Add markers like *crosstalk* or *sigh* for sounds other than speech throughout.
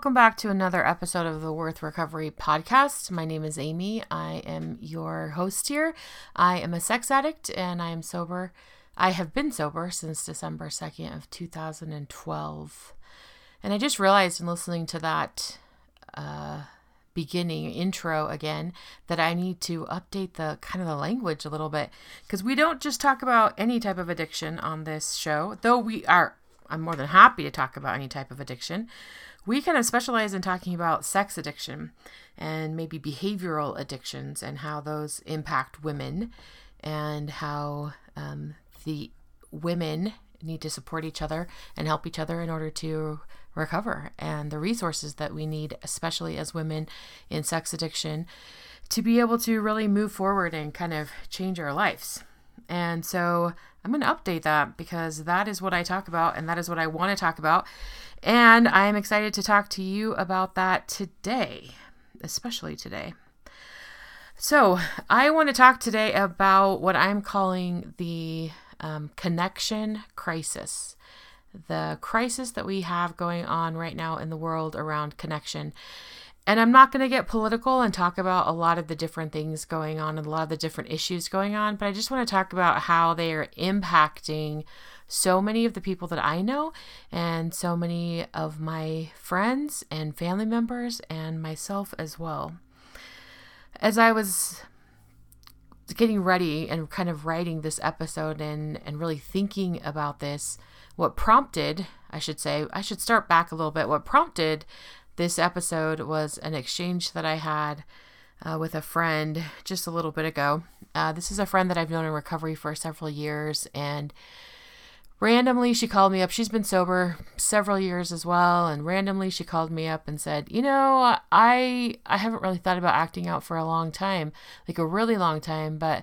Welcome back to another episode of the Worth Recovery Podcast. My name is Amy. I am your host here. I am a sex addict and I am sober. I have been sober since December 2nd of 2012. And I just realized in listening to that uh, beginning intro again that I need to update the kind of the language a little bit because we don't just talk about any type of addiction on this show, though we are I'm more than happy to talk about any type of addiction. We kind of specialize in talking about sex addiction and maybe behavioral addictions and how those impact women and how um, the women need to support each other and help each other in order to recover and the resources that we need, especially as women in sex addiction, to be able to really move forward and kind of change our lives. And so I'm going to update that because that is what I talk about and that is what I want to talk about. And I'm excited to talk to you about that today, especially today. So, I want to talk today about what I'm calling the um, connection crisis. The crisis that we have going on right now in the world around connection. And I'm not going to get political and talk about a lot of the different things going on and a lot of the different issues going on, but I just want to talk about how they are impacting so many of the people that I know and so many of my friends and family members and myself as well. As I was getting ready and kind of writing this episode and, and really thinking about this, what prompted, I should say, I should start back a little bit. What prompted this episode was an exchange that I had uh, with a friend just a little bit ago. Uh, this is a friend that I've known in recovery for several years, and randomly she called me up. She's been sober several years as well, and randomly she called me up and said, "You know, I I haven't really thought about acting out for a long time, like a really long time, but."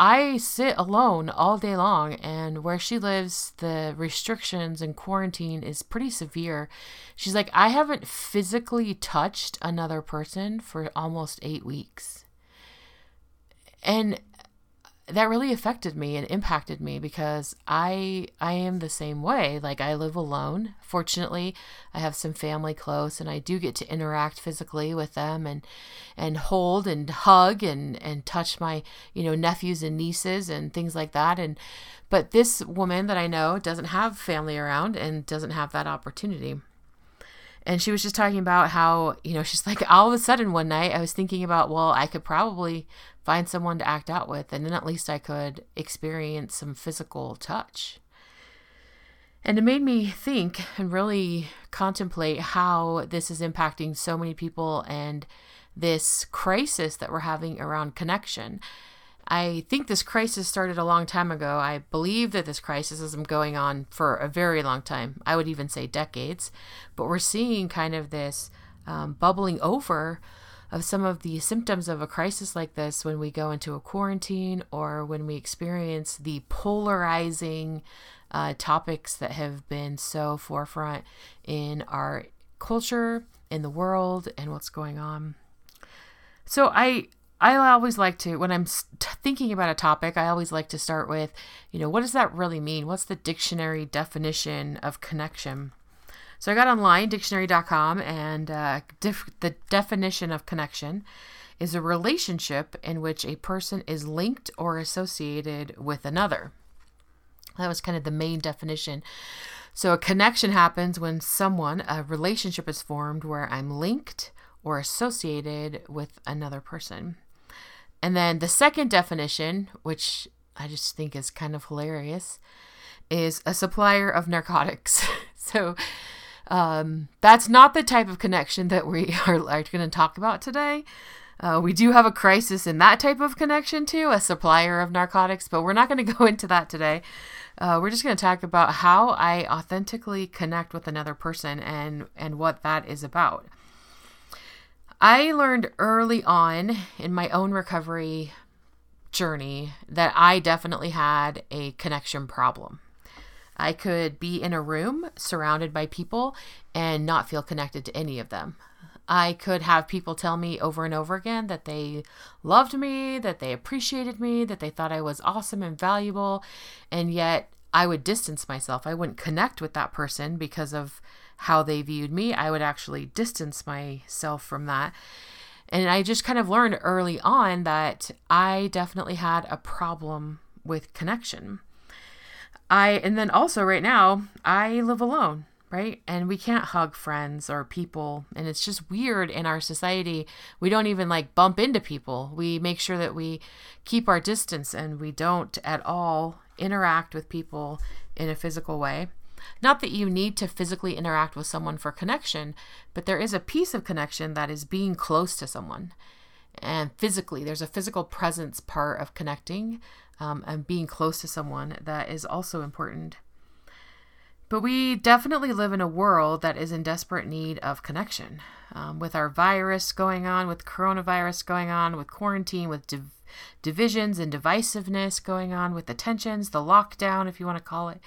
I sit alone all day long, and where she lives, the restrictions and quarantine is pretty severe. She's like, I haven't physically touched another person for almost eight weeks. And that really affected me and impacted me because I I am the same way. Like I live alone. Fortunately, I have some family close and I do get to interact physically with them and and hold and hug and and touch my, you know, nephews and nieces and things like that and but this woman that I know doesn't have family around and doesn't have that opportunity and she was just talking about how you know she's like all of a sudden one night i was thinking about well i could probably find someone to act out with and then at least i could experience some physical touch and it made me think and really contemplate how this is impacting so many people and this crisis that we're having around connection I think this crisis started a long time ago. I believe that this crisis has been going on for a very long time. I would even say decades. But we're seeing kind of this um, bubbling over of some of the symptoms of a crisis like this when we go into a quarantine or when we experience the polarizing uh, topics that have been so forefront in our culture, in the world, and what's going on. So I I always like to, when I'm thinking about a topic, I always like to start with, you know, what does that really mean? What's the dictionary definition of connection? So I got online, dictionary.com, and uh, dif- the definition of connection is a relationship in which a person is linked or associated with another. That was kind of the main definition. So a connection happens when someone, a relationship is formed where I'm linked or associated with another person. And then the second definition, which I just think is kind of hilarious, is a supplier of narcotics. *laughs* so um, that's not the type of connection that we *laughs* are, are going to talk about today. Uh, we do have a crisis in that type of connection too, a supplier of narcotics, but we're not going *laughs* to go into that today. Uh, we're just going to talk about how I authentically connect with another person and and what that is about. I learned early on in my own recovery journey that I definitely had a connection problem. I could be in a room surrounded by people and not feel connected to any of them. I could have people tell me over and over again that they loved me, that they appreciated me, that they thought I was awesome and valuable, and yet I would distance myself. I wouldn't connect with that person because of how they viewed me. I would actually distance myself from that. And I just kind of learned early on that I definitely had a problem with connection. I and then also right now, I live alone right? And we can't hug friends or people. And it's just weird in our society. We don't even like bump into people. We make sure that we keep our distance and we don't at all interact with people in a physical way. Not that you need to physically interact with someone for connection, but there is a piece of connection that is being close to someone. And physically, there's a physical presence part of connecting um, and being close to someone that is also important. But we definitely live in a world that is in desperate need of connection. Um, with our virus going on, with coronavirus going on, with quarantine, with div- divisions and divisiveness going on, with the tensions, the lockdown, if you want to call it,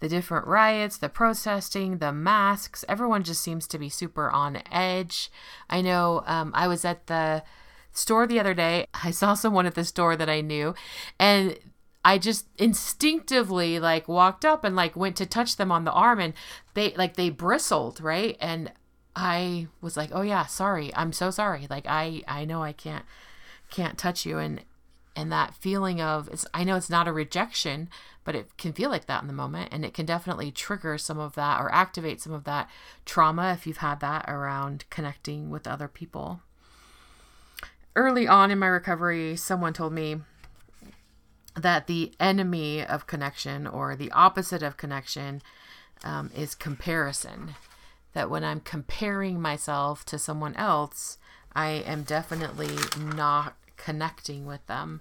the different riots, the protesting, the masks, everyone just seems to be super on edge. I know um, I was at the store the other day. I saw someone at the store that I knew, and I just instinctively like walked up and like went to touch them on the arm and they like they bristled, right? And I was like, "Oh yeah, sorry. I'm so sorry. Like I I know I can't can't touch you and and that feeling of it's I know it's not a rejection, but it can feel like that in the moment and it can definitely trigger some of that or activate some of that trauma if you've had that around connecting with other people. Early on in my recovery, someone told me that the enemy of connection or the opposite of connection um, is comparison. That when I'm comparing myself to someone else, I am definitely not connecting with them.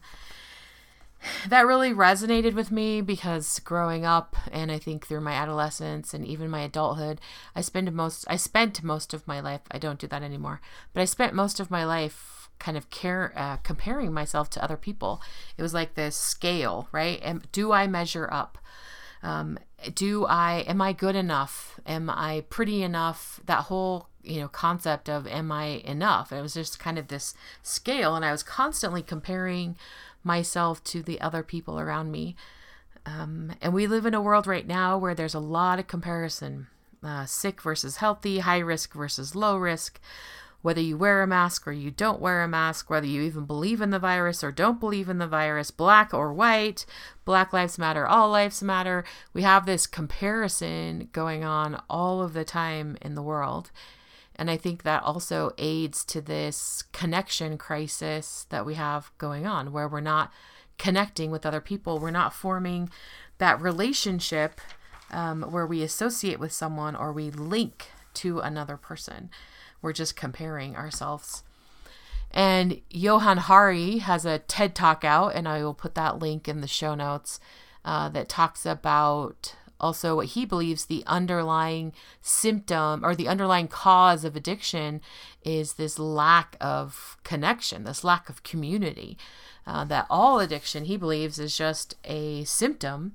That really resonated with me because growing up and I think through my adolescence and even my adulthood, I spent most I spent most of my life, I don't do that anymore, but I spent most of my life kind of care uh, comparing myself to other people. It was like this scale, right? And do I measure up? Um, do I am I good enough? Am I pretty enough? That whole you know concept of am I enough? It was just kind of this scale, and I was constantly comparing myself to the other people around me. Um, and we live in a world right now where there's a lot of comparison uh, sick versus healthy, high risk versus low risk whether you wear a mask or you don't wear a mask, whether you even believe in the virus or don't believe in the virus, black or white, Black Lives Matter, all lives matter. We have this comparison going on all of the time in the world. And I think that also aids to this connection crisis that we have going on, where we're not connecting with other people. We're not forming that relationship um, where we associate with someone or we link to another person. We're just comparing ourselves. And Johann Hari has a TED talk out, and I will put that link in the show notes uh, that talks about also what he believes the underlying symptom or the underlying cause of addiction is this lack of connection, this lack of community. Uh, that all addiction, he believes, is just a symptom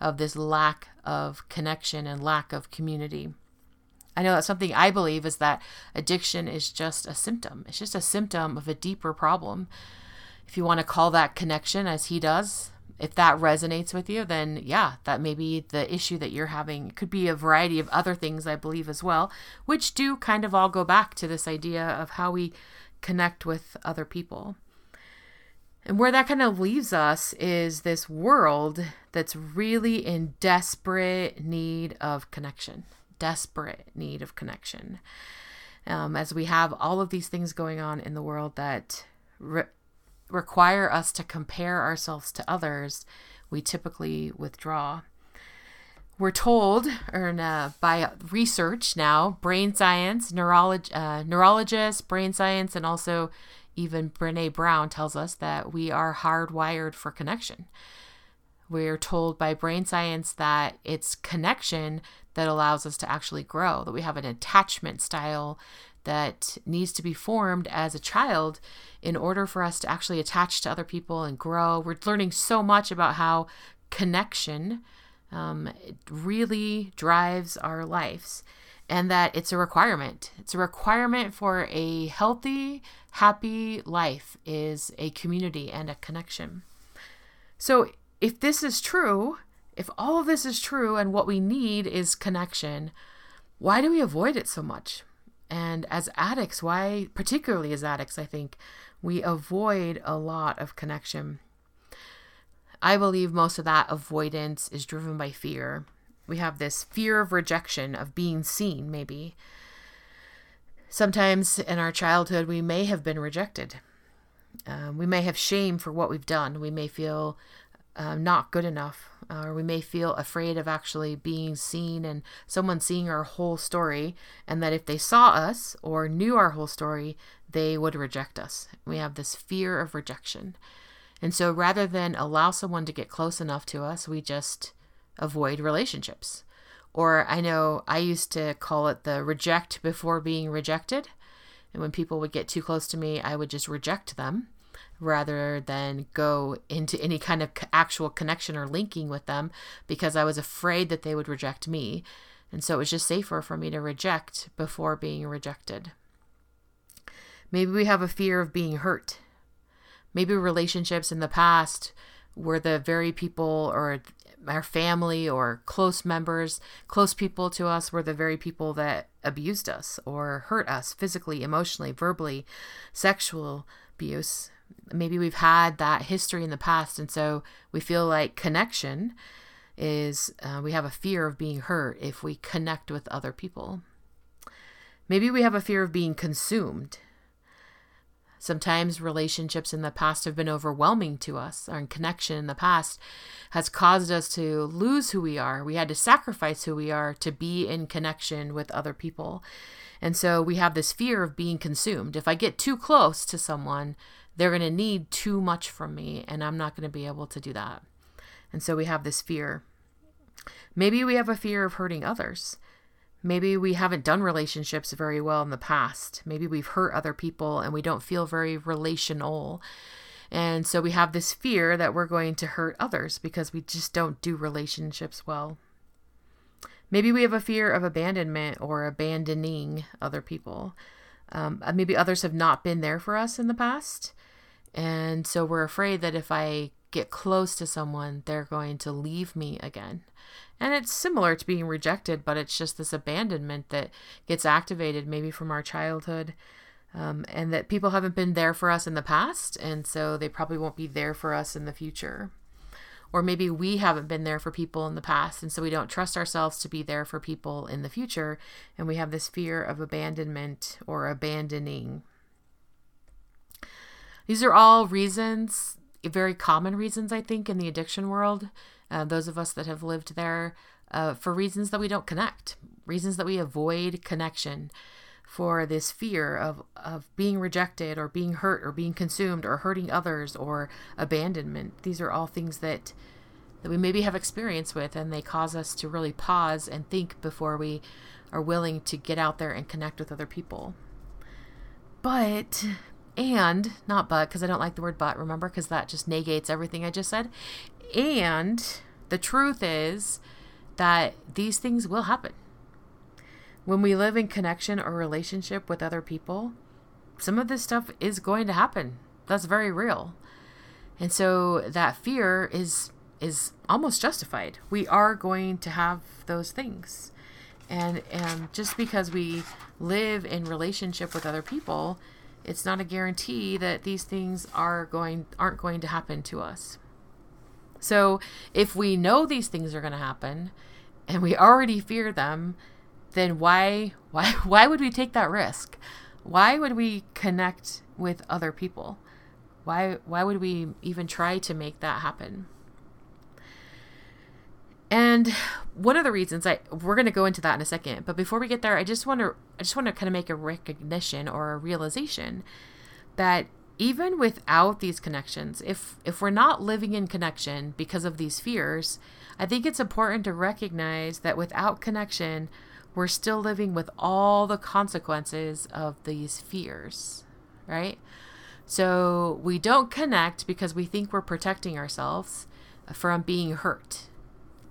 of this lack of connection and lack of community. I know that's something I believe is that addiction is just a symptom. It's just a symptom of a deeper problem. If you want to call that connection as he does, if that resonates with you, then yeah, that may be the issue that you're having. It could be a variety of other things, I believe, as well, which do kind of all go back to this idea of how we connect with other people. And where that kind of leaves us is this world that's really in desperate need of connection desperate need of connection. Um, as we have all of these things going on in the world that re- require us to compare ourselves to others, we typically withdraw. We're told, or uh, by research now, brain science, neurolog- uh, neurologists, brain science, and also even Brene Brown tells us that we are hardwired for connection We're told by brain science that it's connection that allows us to actually grow, that we have an attachment style that needs to be formed as a child in order for us to actually attach to other people and grow. We're learning so much about how connection um, really drives our lives and that it's a requirement. It's a requirement for a healthy, happy life is a community and a connection. So if this is true, if all of this is true and what we need is connection, why do we avoid it so much? And as addicts, why, particularly as addicts, I think, we avoid a lot of connection. I believe most of that avoidance is driven by fear. We have this fear of rejection, of being seen, maybe. Sometimes in our childhood, we may have been rejected. Um, we may have shame for what we've done. We may feel uh, not good enough, or we may feel afraid of actually being seen and someone seeing our whole story, and that if they saw us or knew our whole story, they would reject us. We have this fear of rejection. And so rather than allow someone to get close enough to us, we just avoid relationships. Or I know I used to call it the reject before being rejected. And when people would get too close to me, I would just reject them rather than go into any kind of actual connection or linking with them because I was afraid that they would reject me. And so it was just safer for me to reject before being rejected. Maybe we have a fear of being hurt. Maybe relationships in the past were the very people or our family or close members, close people to us were the very people that abused us or hurt us physically, emotionally, verbally, sexual abuse maybe we've had that history in the past and so we feel like connection is uh, we have a fear of being hurt if we connect with other people. Maybe we have a fear of being consumed. Sometimes relationships in the past have been overwhelming to us our connection in the past has caused us to lose who we are. We had to sacrifice who we are to be in connection with other people. And so we have this fear of being consumed. If i get too close to someone they're going to need too much from me and I'm not going to be able to do that. And so we have this fear. Maybe we have a fear of hurting others. Maybe we haven't done relationships very well in the past. Maybe we've hurt other people and we don't feel very relational. And so we have this fear that we're going to hurt others because we just don't do relationships well. Maybe we have a fear of abandonment or abandoning other people. Um, maybe others have not been there for us in the past. And so we're afraid that if I get close to someone, they're going to leave me again. And it's similar to being rejected, but it's just this abandonment that gets activated maybe from our childhood. Um, and that people haven't been there for us in the past, and so they probably won't be there for us in the future. Or maybe we haven't been there for people in the past, and so we don't trust ourselves to be there for people in the future, and we have this fear of abandonment or abandoning. These are all reasons, very common reasons, I think, in the addiction world. Uh, those of us that have lived there, uh, for reasons that we don't connect, reasons that we avoid connection, for this fear of, of being rejected or being hurt or being consumed or hurting others or abandonment. These are all things that that we maybe have experience with and they cause us to really pause and think before we are willing to get out there and connect with other people. But and not but because I don't like the word but, remember, because that just negates everything I just said. And the truth is that these things will happen. When we live in connection or relationship with other people, some of this stuff is going to happen. That's very real. And so that fear is is almost justified. We are going to have those things. And and just because we live in relationship with other people it's not a guarantee that these things are going aren't going to happen to us. So if we know these things are going to happen and we already fear them, then why why *laughs* why would we take that risk? Why would we connect with other people? Why why would we even try to make that happen? And one of the reasons I we're going to go into that in a second, but before we get there, I just want to I just want to kind of make a recognition or a realization that even without these connections, if if we're not living in connection because of these fears, I think it's important to recognize that without connection, we're still living with all the consequences of these fears, right? So we don't connect because we think we're protecting ourselves from being hurt.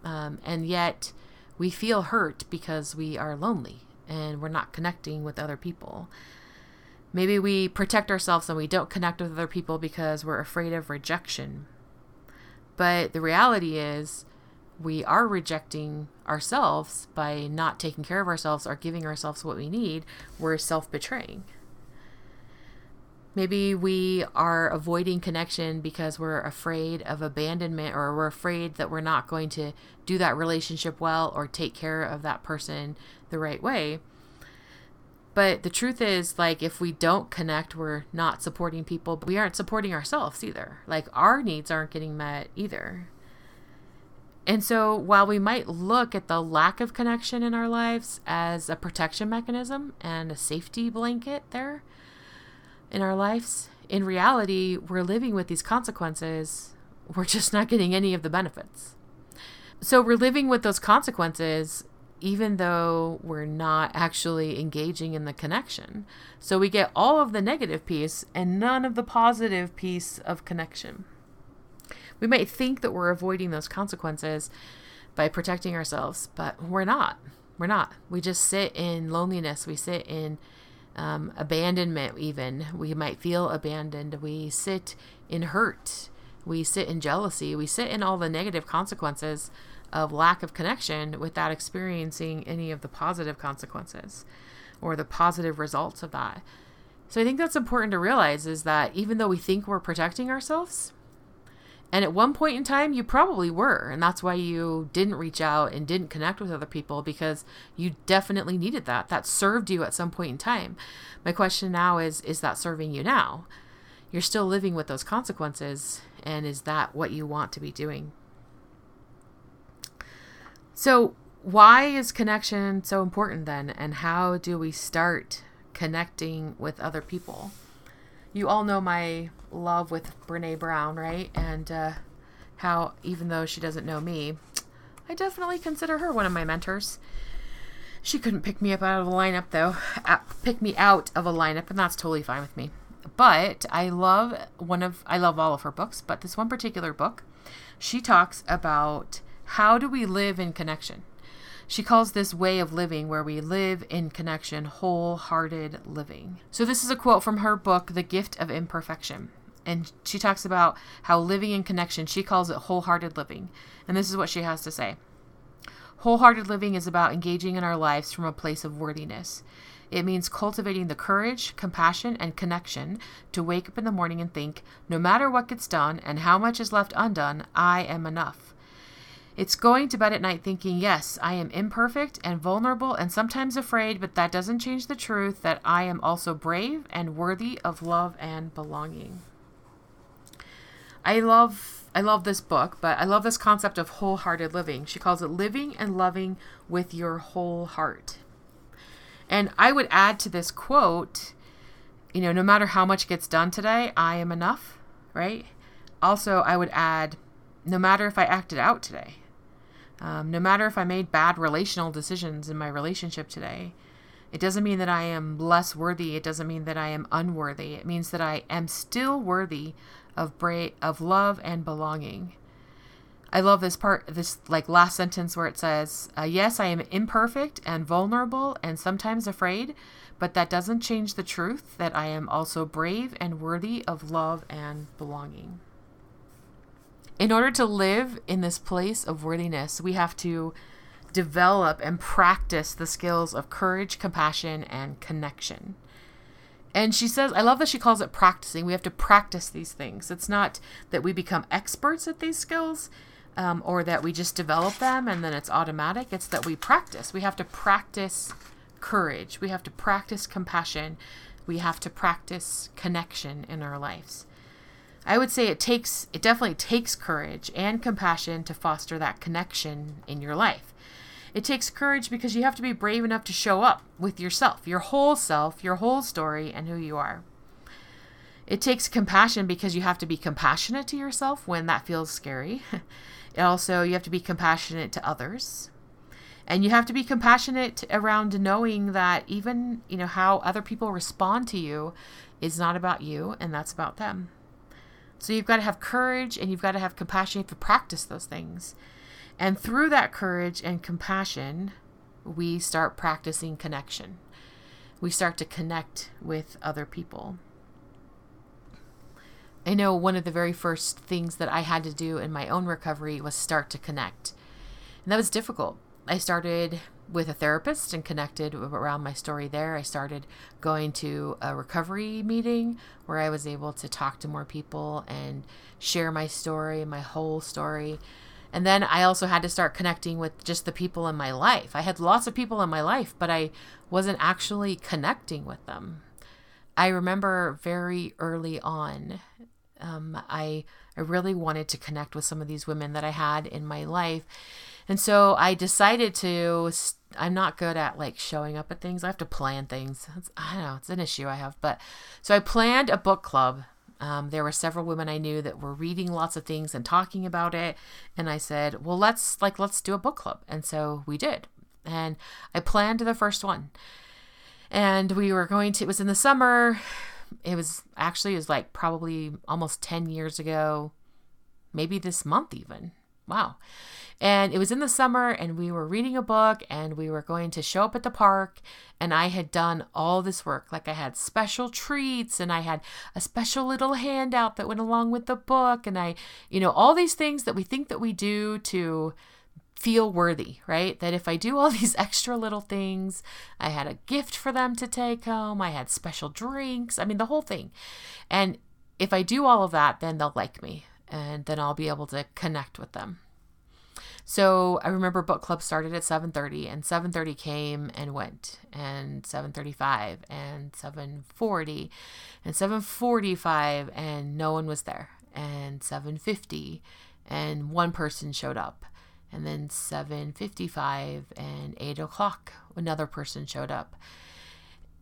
Um, and yet we feel hurt because we are lonely and we're not connecting with other people. Maybe we protect ourselves and we don't connect with other people because we're afraid of rejection. But the reality is, we are rejecting ourselves by not taking care of ourselves or giving ourselves what we need. We're self betraying. Maybe we are avoiding connection because we're afraid of abandonment or we're afraid that we're not going to do that relationship well or take care of that person the right way. But the truth is, like, if we don't connect, we're not supporting people, we aren't supporting ourselves either. Like, our needs aren't getting met either. And so, while we might look at the lack of connection in our lives as a protection mechanism and a safety blanket there in our lives, in reality, we're living with these consequences. We're just not getting any of the benefits. So, we're living with those consequences even though we're not actually engaging in the connection. So we get all of the negative piece and none of the positive piece of connection. We might think that we're avoiding those consequences by protecting ourselves, but we're not. We're not. We just sit in loneliness. We sit in um, abandonment, even. We might feel abandoned. We sit in hurt. We sit in jealousy. We sit in all the negative consequences of lack of connection without experiencing any of the positive consequences or the positive results of that. So I think that's important to realize is that even though we think we're protecting ourselves, and at one point in time, you probably were. And that's why you didn't reach out and didn't connect with other people because you definitely needed that. That served you at some point in time. My question now is Is that serving you now? You're still living with those consequences. And is that what you want to be doing? So, why is connection so important then? And how do we start connecting with other people? You all know my love with Brene Brown, right? And uh, how, even though she doesn't know me, I definitely consider her one of my mentors. She couldn't pick me up out of a lineup, though. Pick me out of a lineup, and that's totally fine with me. But I love one of, I love all of her books, but this one particular book, she talks about how do we live in connection? She calls this way of living where we live in connection wholehearted living. So, this is a quote from her book, The Gift of Imperfection. And she talks about how living in connection, she calls it wholehearted living. And this is what she has to say Wholehearted living is about engaging in our lives from a place of worthiness. It means cultivating the courage, compassion, and connection to wake up in the morning and think, no matter what gets done and how much is left undone, I am enough. It's going to bed at night thinking, yes, I am imperfect and vulnerable and sometimes afraid, but that doesn't change the truth that I am also brave and worthy of love and belonging. I love I love this book, but I love this concept of wholehearted living. She calls it living and loving with your whole heart. And I would add to this quote, you know, no matter how much gets done today, I am enough, right? Also, I would add, no matter if I acted out today, um, no matter if I made bad relational decisions in my relationship today, it doesn't mean that I am less worthy. It doesn't mean that I am unworthy. It means that I am still worthy of bra- of love and belonging. I love this part, this like last sentence where it says, uh, "Yes, I am imperfect and vulnerable and sometimes afraid, but that doesn't change the truth that I am also brave and worthy of love and belonging." In order to live in this place of worthiness, we have to develop and practice the skills of courage, compassion, and connection. And she says, I love that she calls it practicing. We have to practice these things. It's not that we become experts at these skills um, or that we just develop them and then it's automatic. It's that we practice. We have to practice courage. We have to practice compassion. We have to practice connection in our lives. I would say it takes it definitely takes courage and compassion to foster that connection in your life. It takes courage because you have to be brave enough to show up with yourself, your whole self, your whole story and who you are. It takes compassion because you have to be compassionate to yourself when that feels scary. *laughs* also, you have to be compassionate to others. And you have to be compassionate around knowing that even, you know, how other people respond to you is not about you and that's about them. So you've got to have courage and you've got to have compassion. You have to practice those things. And through that courage and compassion, we start practicing connection. We start to connect with other people. I know one of the very first things that I had to do in my own recovery was start to connect. And that was difficult. I started with a therapist and connected around my story there. I started going to a recovery meeting where I was able to talk to more people and share my story, my whole story. And then I also had to start connecting with just the people in my life. I had lots of people in my life, but I wasn't actually connecting with them. I remember very early on um, I I really wanted to connect with some of these women that I had in my life, and so I decided to. I'm not good at like showing up at things. I have to plan things. It's, I don't know. It's an issue I have, but so I planned a book club. Um, there were several women I knew that were reading lots of things and talking about it, and I said, "Well, let's like let's do a book club," and so we did. And I planned the first one, and we were going to. It was in the summer it was actually it was like probably almost 10 years ago maybe this month even wow and it was in the summer and we were reading a book and we were going to show up at the park and i had done all this work like i had special treats and i had a special little handout that went along with the book and i you know all these things that we think that we do to feel worthy, right? That if I do all *laughs* these extra little things, I had a gift for them to take home, I had special drinks, I mean, the whole thing. And if I do all of that, then they'll like me and then I'll be able to connect with them. So I remember book club started at 7:30 and 7:30 came and went and 7:35 and 7:40 and 7:45 and no one was there and 7:50 and one person showed up and then 7.55 and 8 o'clock another person showed up.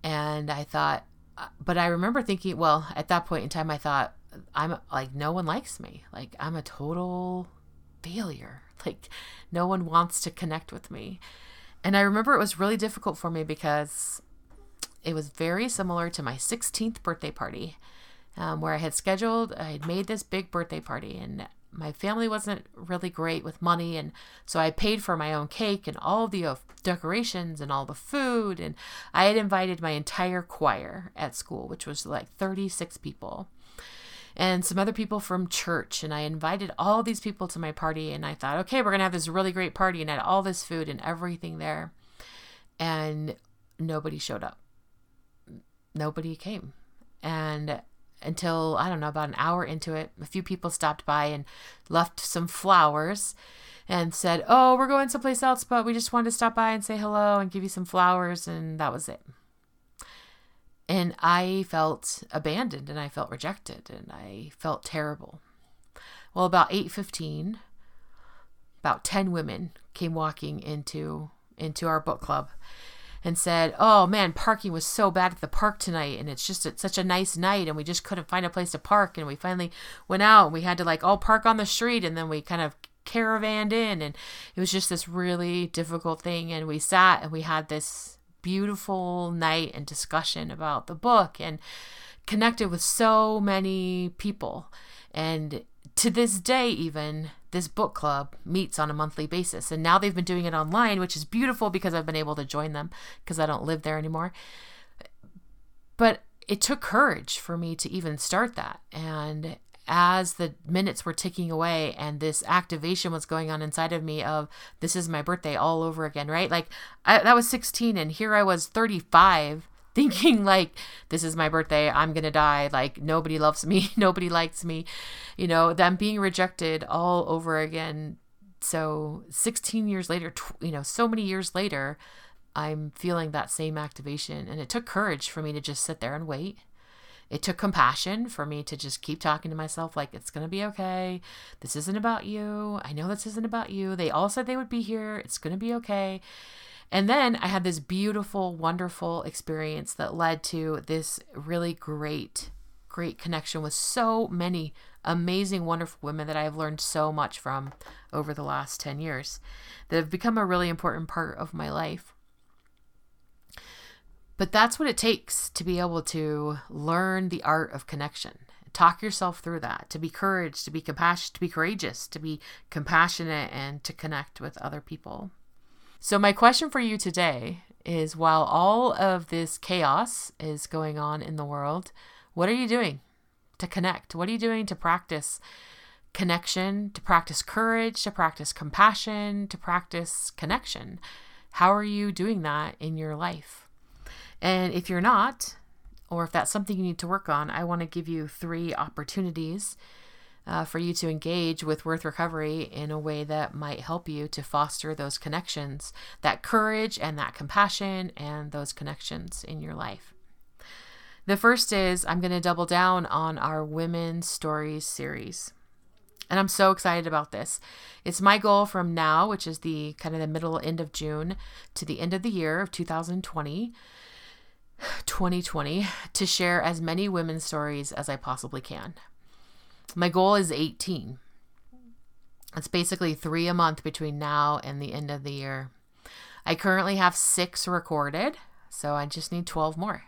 And i thought uh, but i remember thinking well at that point in time i thought i'm like no one likes me. Like i'm a total failure like no one wants to connect with me. And i remember it was really difficult for me because it was very similar to my 16th birthday party um, where i had scheduled i had made this big birthday party and my family wasn't really great with money. And so i paid for my own cake and all the uh, decorations and all the food. And i had invited my entire choir at school which was like 36 people and some other people from church and i invited all these people to my party and i thought okay we're going to have this really great party and had all this food and everything there and nobody showed up nobody came and until I don't know about an hour into it. A few people stopped by and left some flowers and said, "Oh, we're going someplace else, but we just wanted to stop by and say hello and give you some flowers," and that was it. And I felt abandoned and I felt rejected and I felt terrible. Well, about 8:15, about 10 women came walking into into our book club and said, "Oh man, parking was so bad at the park tonight, and it's just a, such a nice night, and we just couldn't find a place to park, and we finally went out, and we had to like all park on the street, and then we kind of caravaned in, and it was just this really difficult thing, and we sat and we had this beautiful night and discussion about the book, and connected with so many people, and to this day, even this book club meets on a monthly basis. And now they've been doing it online, which is beautiful because I've been able to join them because I don't live there anymore. But it took courage for me to even start that. And as the minutes were ticking away and this activation was going on inside of me of this is my birthday all over again, right? Like I, that was 16 and here I was 35 *laughs* thinking like this is my birthday i'm gonna die like nobody loves me *laughs* nobody likes me you know them being rejected all over again so 16 years later tw- you know so many years later i'm feeling that same activation and it took courage for me to just sit there and wait it took compassion for me to just keep talking to myself like it's going to be okay. This isn't about you. I know this isn't about you. They all said they would be here. It's going to be okay. And then I had this beautiful, wonderful experience that led to this really great, great connection with so many amazing, wonderful women that I have learned so much from over the last 10 years that have become a really important part of my life. But that's what it takes to be able to learn the art of connection. Talk yourself through that, to be courage, to be compassionate, to be courageous, to be compassionate, and to connect with other people. So, my question for you today is while all of this chaos is going on in the world, what are you doing to connect? What are you doing to practice connection, to practice courage, to practice compassion, to practice connection? How are you doing that in your life? And if you're not, or if that's something you need to work on, I want to give you three opportunities uh, for you to engage with Worth Recovery in a way that might help you to foster those connections, that courage and that compassion and those connections in your life. The first is I'm going to double down on our Women's Stories series. And I'm so excited about this. It's my goal from now, which is the kind of the middle end of June, to the end of the year of 2020, 2020, to share as many women's stories as I possibly can. My goal is 18. It's basically three a month between now and the end of the year. I currently have six recorded, so I just need 12 more.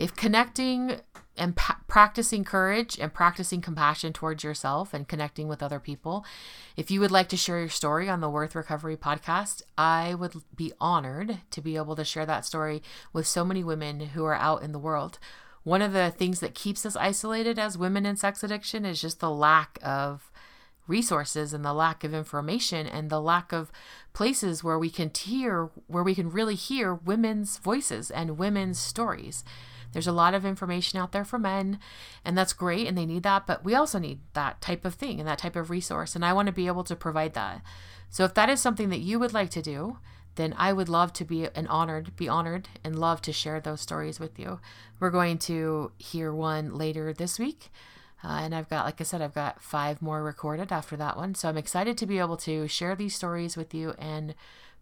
If connecting and pa- practicing courage and practicing compassion towards yourself and connecting with other people, if you would like to share your story on the Worth Recovery podcast, I would be honored to be able to share that story with so many women who are out in the world one of the things that keeps us isolated as women in sex addiction is just the lack of resources and the lack of information and the lack of places where we can hear where we can really hear women's voices and women's stories. There's a lot of information out there for men, and that's great, and they need that, but we also need that type of thing and that type of resource, and I want to be able to provide that. So if that is something that you would like to do, then I would love to be an honored, be honored, and love to share those stories with you. We're going to hear one later this week. Uh, and I've got, like I said, I've got five more recorded after that one. So I'm excited to be able to share these stories with you and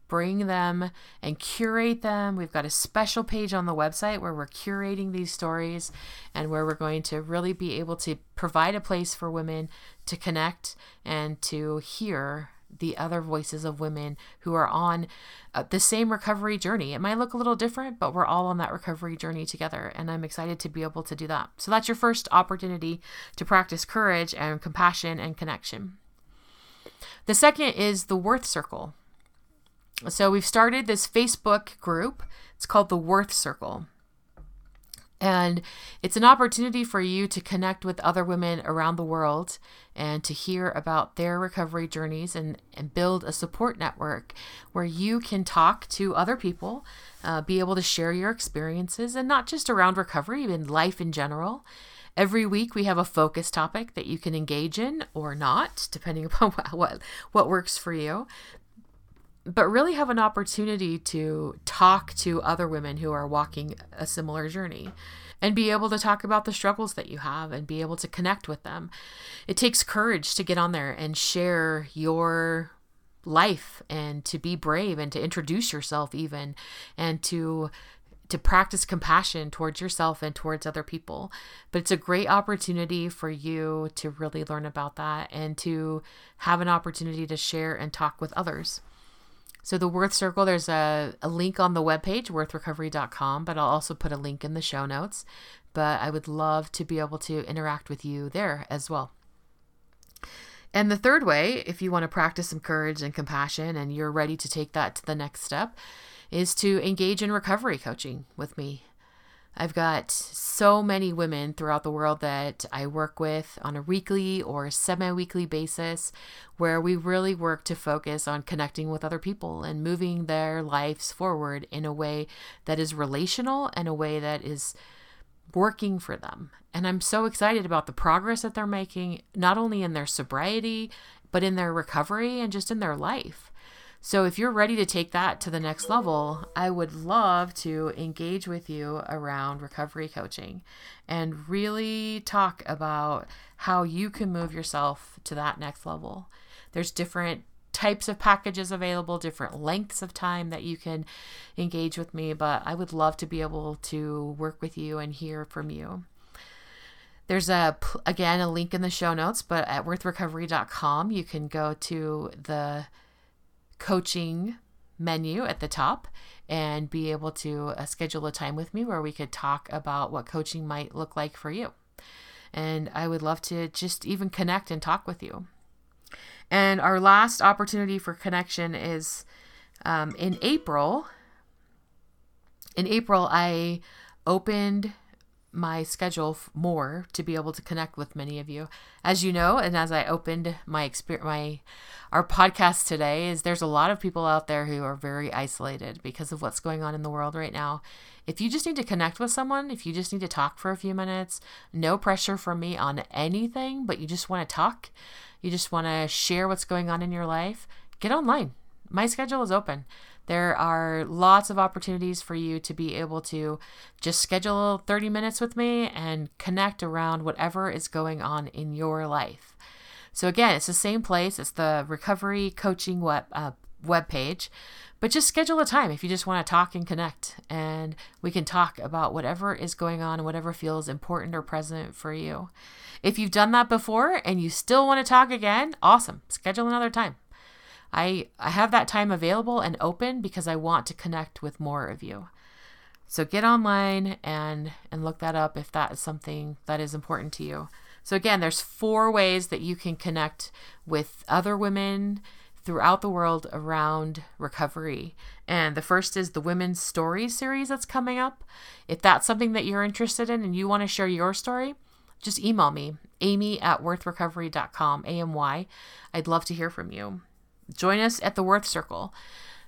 bring them and curate them. We've got a special page on the website where we're curating these stories and where we're going to really be able to provide a place for women to connect and to hear the other voices of women who are on uh, the same recovery journey. It might look a little different, but we're all on that recovery journey together. And I'm excited to be able to do that. So that's your first opportunity to practice courage and compassion and connection. The second is the Worth Circle. So we've started this Facebook group. It's called the Worth Circle. And it's an opportunity for you to connect with other women around the world and to hear about their recovery journeys and, and build a support network where you can talk to other people, uh, be able to share your experiences, and not just around recovery, but life in general. Every week we have a focus topic that you can engage in or not, depending *laughs* upon what, what works for you but really have an opportunity to talk to other women who are walking a similar journey and be able to talk about the struggles that you have and be able to connect with them. It takes courage to get on there and share your life and to be brave and to introduce yourself even and to to practice compassion towards yourself and towards other people. But it's a great opportunity for you to really learn about that and to have an opportunity to share and talk with others. So the Worth Circle, there's a, a link on the webpage, worthrecovery.com, but I'll also put a link in the show notes. But I would love to be able to interact with you there as well. And the third way, if you want to practice some courage and compassion and you're ready to take that to the next step, is to engage in recovery coaching with me. I've got so many women throughout the world that I work with on a weekly or semi weekly basis where we really work to focus on connecting with other people and moving their lives forward in a way that is relational and a way that is working for them. And I'm so excited about the progress that they're making, not only in their sobriety, but in their recovery and just in their life. So if you're ready to take that to the next level, I would love to engage with you around recovery coaching and really talk about how you can move yourself to that next level. There's different types of packages available, different lengths of time that you can engage with me, but I would love to be able to work with you and hear from you. There's a again a link in the show notes, but at worthrecovery.com you can go to the coaching menu at the top and be able to uh, schedule a time with me where we could talk about what coaching might look like for you. And I would love to just even connect and talk with you. And our last opportunity for connection is um, in April. In April, I opened my schedule more to be able to connect with many of you. As you know, and as I opened my experience, my our podcast today is there's a lot of people out there who are very isolated because of what's going on in the world right now. If you just need to connect with someone, if you just need to talk for a few minutes, no pressure from me on anything, but you just want to talk, you just want to share what's going on in your life, get online. My schedule is open. There are lots of opportunities for you to be able to just schedule 30 minutes with me and connect around whatever is going on in your life. So, again, it's the same place, it's the recovery coaching web, uh, page, but just schedule a time if you just want to talk and connect. And we can talk about whatever is going on whatever feels important or present for you. If you've done that before and you still want to talk again, awesome. Schedule another time. I, I have that time available and open because I want to connect with more of you. So get online and and look that up if that is something that is important to you. So again, there's four ways that you can connect with other women throughout the world around recovery. And the first is the Women's Stories series that's coming up. If that's something that you're interested in and you want to share your story, just email me, amy at worthrecovery.com, A-M-Y. I'd love to hear from you join us at the Worth Circle.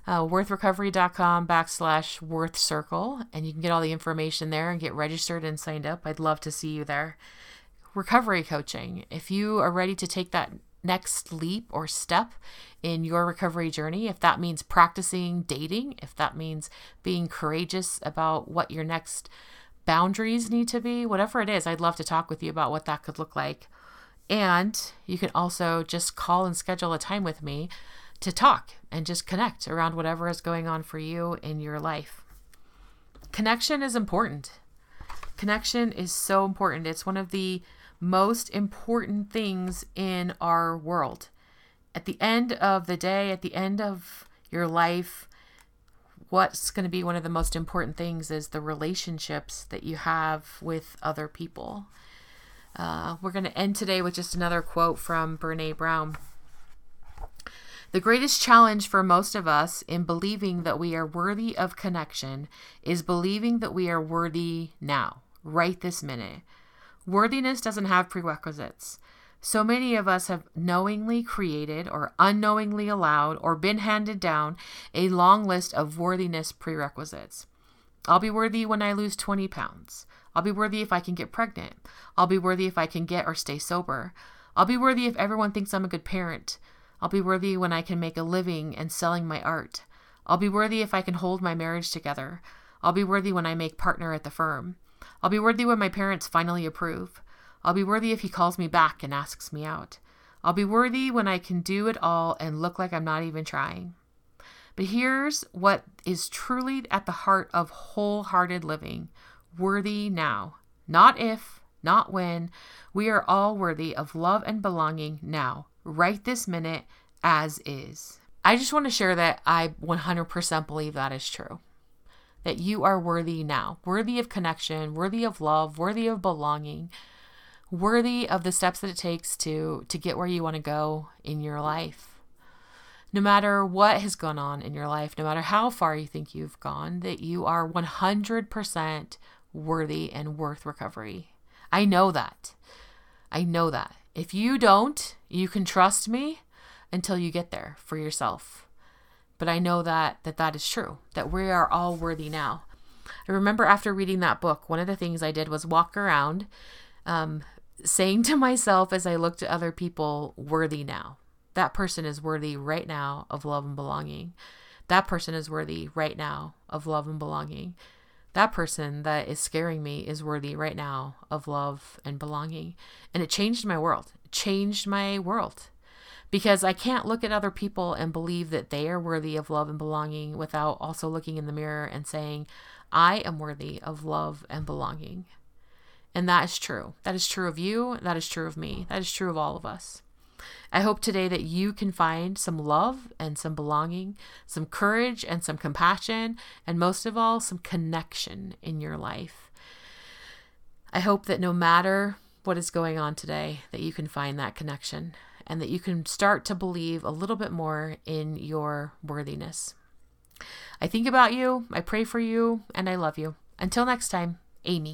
Uh, worthrecovery.com backslash worth circle and you can get all the information there and get registered and signed up. I'd love to see you there. Recovery coaching. If you are ready to take that next leap or step in your recovery journey if that means practicing dating if that means being courageous about what your next boundaries need to be whatever it is i'd love to talk with you about what that could look like and you can also just call and schedule a time with me to talk and just connect around whatever is going on for you in your life. Connection is important. Connection is so important. It's one of the most important things in our world. At the end of the day, at the end of your life, what's going to be one of the most important things is the relationships that you have with other people. Uh, we're going to end today with just another quote from Brene Brown. The greatest challenge for most of us in believing that we are worthy of connection is believing that we are worthy now, right this minute. Worthiness doesn't have prerequisites. So many of us have knowingly created or unknowingly allowed or been handed down a long list of worthiness prerequisites. I'll be worthy when I lose 20 pounds. I'll be worthy if I can get pregnant. I'll be worthy if I can get or stay sober. I'll be worthy if everyone thinks I'm a good parent. I'll be worthy when I can make a living and selling my art. I'll be worthy if I can hold my marriage together. I'll be worthy when I make partner at the firm. I'll be worthy when my parents finally approve. I'll be worthy if he calls me back and asks me out. I'll be worthy when I can do it all and look like I'm not even trying. But here's what is truly at the heart of wholehearted living worthy now. Not if, not when. We are all worthy of love and belonging now, right this minute, as is. I just want to share that I 100% believe that is true. That you are worthy now, worthy of connection, worthy of love, worthy of belonging, worthy of the steps that it takes to to get where you want to go in your life. No matter what has gone on in your life, no matter how far you think you've gone, that you are 100% worthy and worth recovery. I know that. I know that. If you don't, you can trust me until you get there for yourself. But I know that that that is true. That we are all worthy now. I remember after reading that book, one of the things I did was walk around um, saying *laughs* to myself as I looked at other people, worthy now. That person is worthy right now of love and belonging. That person is worthy right now of love and belonging that person that is scaring me is worthy right now of love and belonging. And it changed my world, it changed my world. Because I can't look at other people and believe that they are worthy of love and belonging without also looking in the mirror and saying, I am worthy of love and belonging. And that is true. That is true of you. That is true of me. That is true of all of us. I hope today that you can find some love and some belonging, some courage and some compassion, and most of all, some connection in your life. I hope that no matter what is going on today, that you can find that connection and that you can start to believe a little bit more in your worthiness. I think about you, I pray for you, and I love you. Until next time, Amy.